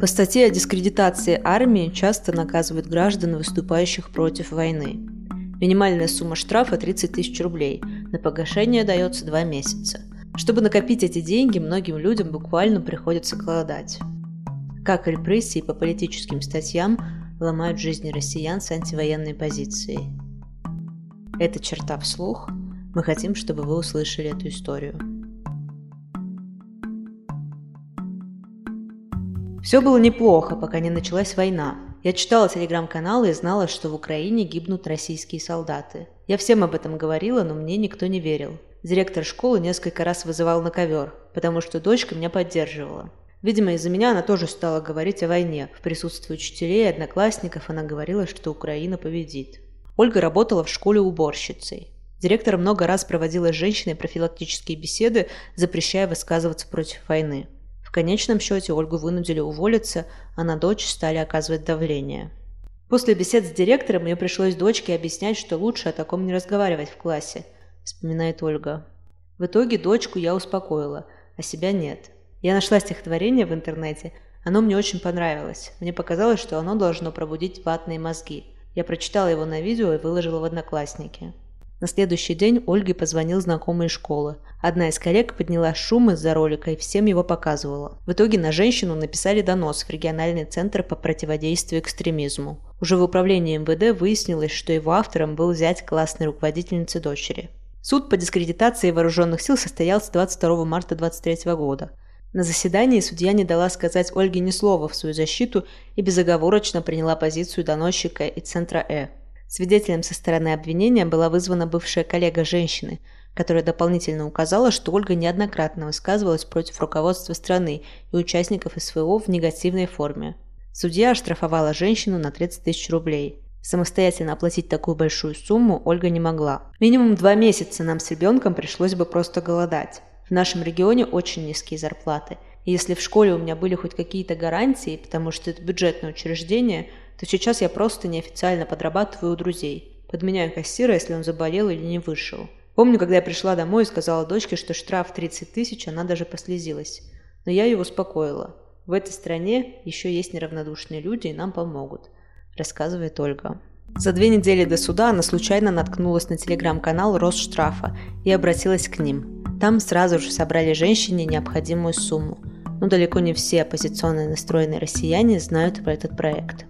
По статье о дискредитации армии часто наказывают граждан, выступающих против войны. Минимальная сумма штрафа 30 тысяч рублей. На погашение дается 2 месяца. Чтобы накопить эти деньги, многим людям буквально приходится голодать. Как репрессии по политическим статьям ломают жизни россиян с антивоенной позицией. Это черта вслух. Мы хотим, чтобы вы услышали эту историю. Все было неплохо, пока не началась война. Я читала телеграм-каналы и знала, что в Украине гибнут российские солдаты. Я всем об этом говорила, но мне никто не верил. Директор школы несколько раз вызывал на ковер, потому что дочка меня поддерживала. Видимо, из-за меня она тоже стала говорить о войне. В присутствии учителей и одноклассников она говорила, что Украина победит. Ольга работала в школе уборщицей. Директор много раз проводила с женщиной профилактические беседы, запрещая высказываться против войны. В конечном счете Ольгу вынудили уволиться, а на дочь стали оказывать давление. После бесед с директором мне пришлось дочке объяснять, что лучше о таком не разговаривать в классе, вспоминает Ольга. В итоге дочку я успокоила, а себя нет. Я нашла стихотворение в интернете, оно мне очень понравилось. Мне показалось, что оно должно пробудить ватные мозги. Я прочитала его на видео и выложила в Одноклассники. На следующий день Ольге позвонил знакомый из школы. Одна из коллег подняла шум из-за ролика и всем его показывала. В итоге на женщину написали донос в региональный центр по противодействию экстремизму. Уже в управлении МВД выяснилось, что его автором был зять классной руководительницы дочери. Суд по дискредитации вооруженных сил состоялся 22 марта 2023 года. На заседании судья не дала сказать Ольге ни слова в свою защиту и безоговорочно приняла позицию доносчика и Центра Э. Свидетелем со стороны обвинения была вызвана бывшая коллега женщины, которая дополнительно указала, что Ольга неоднократно высказывалась против руководства страны и участников СВО в негативной форме. Судья оштрафовала женщину на 30 тысяч рублей. Самостоятельно оплатить такую большую сумму Ольга не могла. Минимум два месяца нам с ребенком пришлось бы просто голодать. В нашем регионе очень низкие зарплаты. И если в школе у меня были хоть какие-то гарантии, потому что это бюджетное учреждение, то сейчас я просто неофициально подрабатываю у друзей. Подменяю кассира, если он заболел или не вышел. Помню, когда я пришла домой и сказала дочке, что штраф 30 тысяч, она даже послезилась. Но я ее успокоила. В этой стране еще есть неравнодушные люди, и нам помогут, рассказывает Ольга. За две недели до суда она случайно наткнулась на телеграм-канал Росштрафа и обратилась к ним. Там сразу же собрали женщине необходимую сумму. Но далеко не все оппозиционно настроенные россияне знают про этот проект.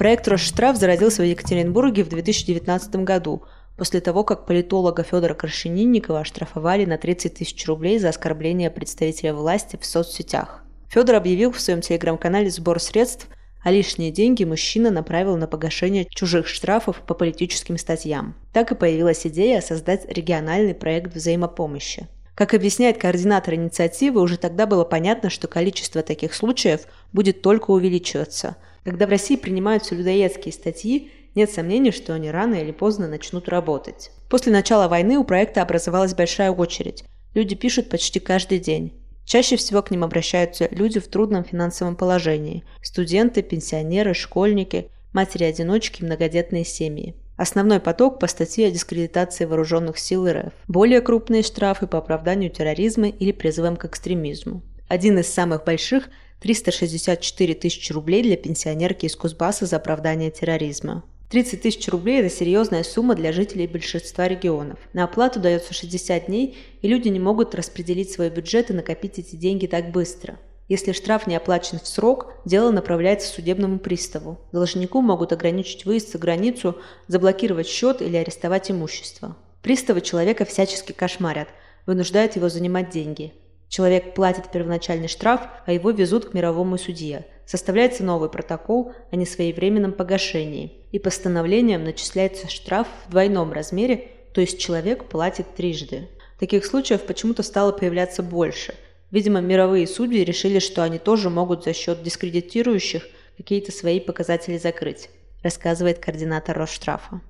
Проект «Росштраф» зародился в Екатеринбурге в 2019 году, после того, как политолога Федора Крашенинникова оштрафовали на 30 тысяч рублей за оскорбление представителя власти в соцсетях. Федор объявил в своем телеграм-канале сбор средств, а лишние деньги мужчина направил на погашение чужих штрафов по политическим статьям. Так и появилась идея создать региональный проект взаимопомощи. Как объясняет координатор инициативы, уже тогда было понятно, что количество таких случаев будет только увеличиваться – когда в России принимаются людоедские статьи, нет сомнений, что они рано или поздно начнут работать. После начала войны у проекта образовалась большая очередь. Люди пишут почти каждый день. Чаще всего к ним обращаются люди в трудном финансовом положении – студенты, пенсионеры, школьники, матери-одиночки, многодетные семьи. Основной поток по статье о дискредитации вооруженных сил РФ. Более крупные штрафы по оправданию терроризма или призывам к экстремизму. Один из самых больших 364 тысячи рублей для пенсионерки из Кузбасса за оправдание терроризма. 30 тысяч рублей – это серьезная сумма для жителей большинства регионов. На оплату дается 60 дней, и люди не могут распределить свой бюджет и накопить эти деньги так быстро. Если штраф не оплачен в срок, дело направляется судебному приставу. Должнику могут ограничить выезд за границу, заблокировать счет или арестовать имущество. Приставы человека всячески кошмарят, вынуждают его занимать деньги. Человек платит первоначальный штраф, а его везут к мировому судье. Составляется новый протокол о несвоевременном погашении. И постановлением начисляется штраф в двойном размере, то есть человек платит трижды. Таких случаев почему-то стало появляться больше. Видимо, мировые судьи решили, что они тоже могут за счет дискредитирующих какие-то свои показатели закрыть, рассказывает координатор Росштрафа.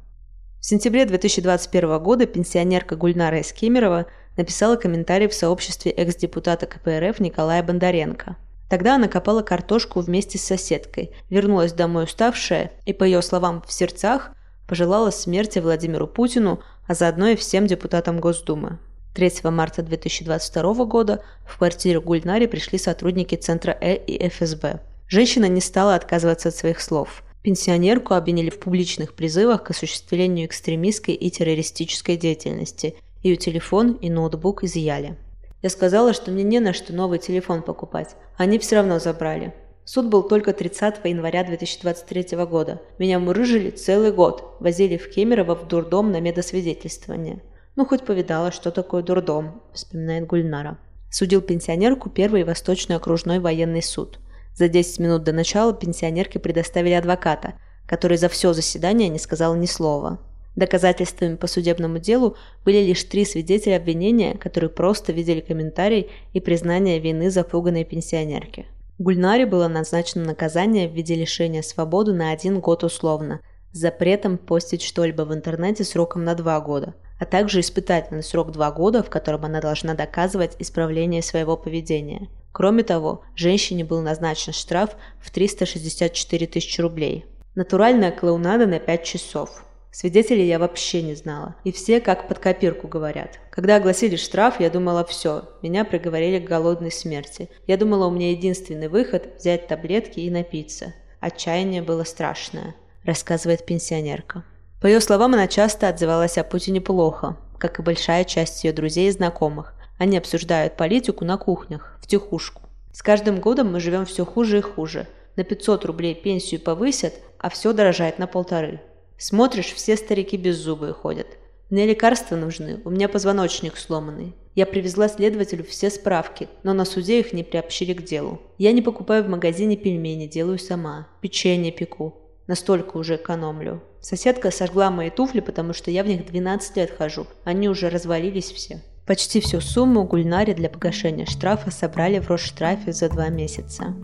В сентябре 2021 года пенсионерка Гульнара Эскемерова написала комментарий в сообществе экс-депутата КПРФ Николая Бондаренко. Тогда она копала картошку вместе с соседкой, вернулась домой уставшая и, по ее словам, в сердцах пожелала смерти Владимиру Путину, а заодно и всем депутатам Госдумы. 3 марта 2022 года в квартиру Гульнари пришли сотрудники Центра Э и ФСБ. Женщина не стала отказываться от своих слов. Пенсионерку обвинили в публичных призывах к осуществлению экстремистской и террористической деятельности. Ее телефон и ноутбук изъяли. Я сказала, что мне не на что новый телефон покупать. Они все равно забрали. Суд был только 30 января 2023 года. Меня мурыжили целый год. Возили в Кемерово в дурдом на медосвидетельствование. Ну, хоть повидала, что такое дурдом, вспоминает Гульнара. Судил пенсионерку первый Восточный окружной военный суд. За 10 минут до начала пенсионерке предоставили адвоката, который за все заседание не сказал ни слова. Доказательствами по судебному делу были лишь три свидетеля обвинения, которые просто видели комментарий и признание вины запуганной пенсионерки. Гульнаре было назначено наказание в виде лишения свободы на один год условно, с запретом постить что-либо в интернете сроком на два года, а также испытательный срок два года, в котором она должна доказывать исправление своего поведения. Кроме того, женщине был назначен штраф в 364 тысячи рублей. Натуральная клоунада на 5 часов. Свидетелей я вообще не знала. И все как под копирку говорят. Когда огласили штраф, я думала, все, меня приговорили к голодной смерти. Я думала, у меня единственный выход – взять таблетки и напиться. Отчаяние было страшное, рассказывает пенсионерка. По ее словам, она часто отзывалась о Путине плохо, как и большая часть ее друзей и знакомых. Они обсуждают политику на кухнях, в тихушку. С каждым годом мы живем все хуже и хуже. На 500 рублей пенсию повысят, а все дорожает на полторы. Смотришь, все старики беззубые ходят. Мне лекарства нужны, у меня позвоночник сломанный. Я привезла следователю все справки, но на суде их не приобщили к делу. Я не покупаю в магазине пельмени, делаю сама. Печенье пеку. Настолько уже экономлю. Соседка сожгла мои туфли, потому что я в них 12 лет хожу. Они уже развалились все. Почти всю сумму Гульнаре для погашения штрафа собрали в Росштрафе за два месяца.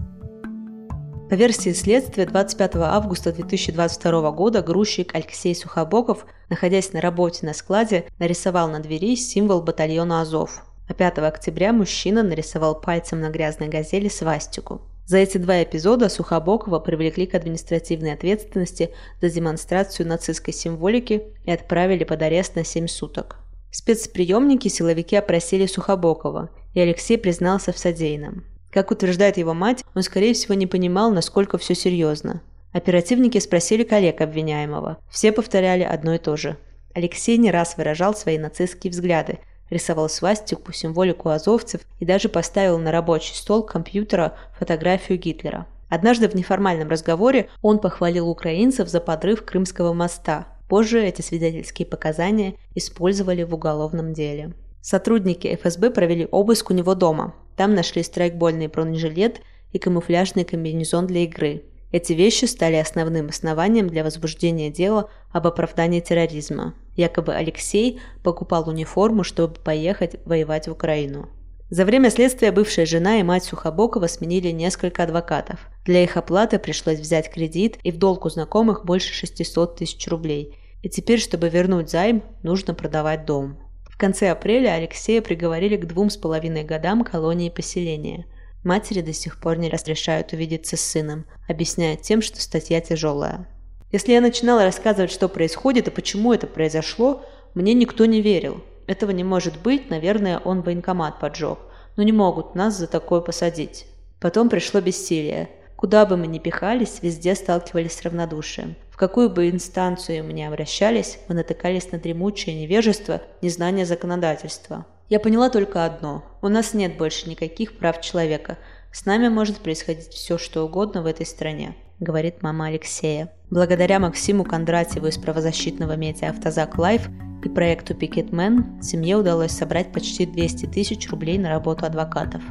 По версии следствия, 25 августа 2022 года грузчик Алексей Сухобоков, находясь на работе на складе, нарисовал на двери символ батальона «Азов». А 5 октября мужчина нарисовал пальцем на грязной газели свастику. За эти два эпизода Сухобокова привлекли к административной ответственности за демонстрацию нацистской символики и отправили под арест на 7 суток. Спецприемники силовики опросили Сухобокова, и Алексей признался в содеянном. Как утверждает его мать, он, скорее всего, не понимал, насколько все серьезно. Оперативники спросили коллег обвиняемого. Все повторяли одно и то же. Алексей не раз выражал свои нацистские взгляды, рисовал свастику, символику азовцев и даже поставил на рабочий стол компьютера фотографию Гитлера. Однажды в неформальном разговоре он похвалил украинцев за подрыв Крымского моста. Позже эти свидетельские показания использовали в уголовном деле. Сотрудники ФСБ провели обыск у него дома. Там нашли страйкбольный бронежилет и камуфляжный комбинезон для игры. Эти вещи стали основным основанием для возбуждения дела об оправдании терроризма. Якобы Алексей покупал униформу, чтобы поехать воевать в Украину. За время следствия бывшая жена и мать Сухобокова сменили несколько адвокатов. Для их оплаты пришлось взять кредит и в долг у знакомых больше 600 тысяч рублей. И теперь, чтобы вернуть займ, нужно продавать дом. В конце апреля Алексея приговорили к двум с половиной годам колонии поселения. Матери до сих пор не разрешают увидеться с сыном, объясняя тем, что статья тяжелая. Если я начинала рассказывать, что происходит и почему это произошло, мне никто не верил. Этого не может быть, наверное, он военкомат поджег. Но не могут нас за такое посадить. Потом пришло бессилие. Куда бы мы ни пихались, везде сталкивались с равнодушием. В какую бы инстанцию мы ни обращались, мы натыкались на дремучее невежество, незнание законодательства. Я поняла только одно. У нас нет больше никаких прав человека. С нами может происходить все, что угодно в этой стране, говорит мама Алексея. Благодаря Максиму Кондратьеву из правозащитного медиа «Автозак Лайф» и проекту «Пикетмен» семье удалось собрать почти 200 тысяч рублей на работу адвокатов.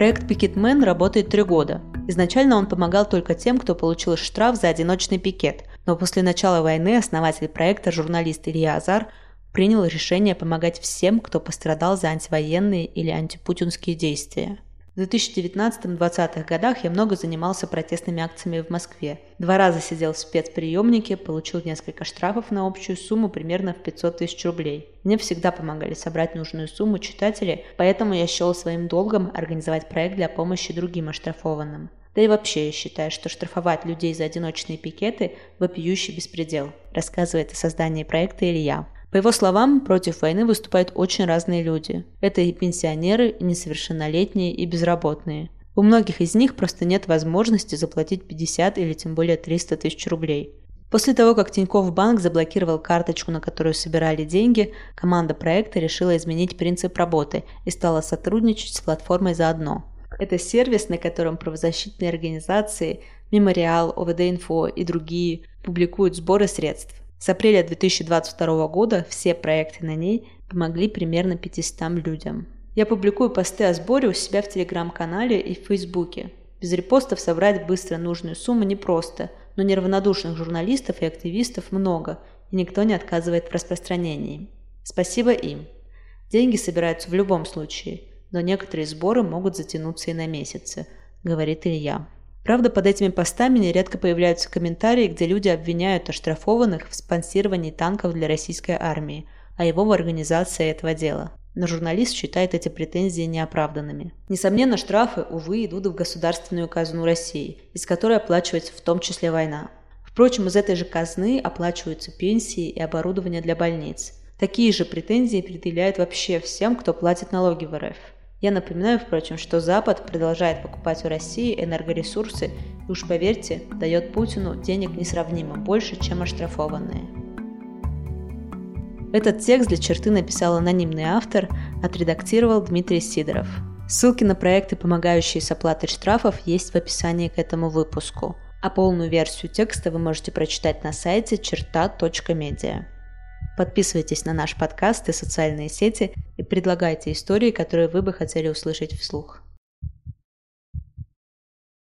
Проект «Пикетмен» работает три года. Изначально он помогал только тем, кто получил штраф за одиночный пикет, но после начала войны основатель проекта, журналист Илья Азар, принял решение помогать всем, кто пострадал за антивоенные или антипутинские действия. В 2019-2020 годах я много занимался протестными акциями в Москве. Два раза сидел в спецприемнике, получил несколько штрафов на общую сумму примерно в 500 тысяч рублей. Мне всегда помогали собрать нужную сумму читатели, поэтому я счел своим долгом организовать проект для помощи другим оштрафованным. Да и вообще я считаю, что штрафовать людей за одиночные пикеты – вопиющий беспредел, рассказывает о создании проекта Илья. По его словам, против войны выступают очень разные люди. Это и пенсионеры, и несовершеннолетние, и безработные. У многих из них просто нет возможности заплатить 50 или тем более 300 тысяч рублей. После того, как Тинькофф Банк заблокировал карточку, на которую собирали деньги, команда проекта решила изменить принцип работы и стала сотрудничать с платформой «Заодно». Это сервис, на котором правозащитные организации, Мемориал, ОВД-Инфо и другие публикуют сборы средств. С апреля 2022 года все проекты на ней помогли примерно 500 людям. Я публикую посты о сборе у себя в Телеграм-канале и в Фейсбуке. Без репостов собрать быстро нужную сумму непросто, но неравнодушных журналистов и активистов много, и никто не отказывает в распространении. Спасибо им. Деньги собираются в любом случае, но некоторые сборы могут затянуться и на месяцы, говорит Илья. Правда, под этими постами нередко появляются комментарии, где люди обвиняют оштрафованных в спонсировании танков для российской армии, а его в организации этого дела. Но журналист считает эти претензии неоправданными. Несомненно, штрафы, увы, идут в государственную казну России, из которой оплачивается в том числе война. Впрочем, из этой же казны оплачиваются пенсии и оборудование для больниц. Такие же претензии предъявляют вообще всем, кто платит налоги в РФ. Я напоминаю, впрочем, что Запад продолжает покупать у России энергоресурсы и уж поверьте, дает Путину денег несравнимо больше, чем оштрафованные. Этот текст для черты написал анонимный автор, отредактировал Дмитрий Сидоров. Ссылки на проекты, помогающие с оплатой штрафов, есть в описании к этому выпуску. А полную версию текста вы можете прочитать на сайте черта.медиа. Подписывайтесь на наш подкаст и социальные сети и предлагайте истории, которые вы бы хотели услышать вслух.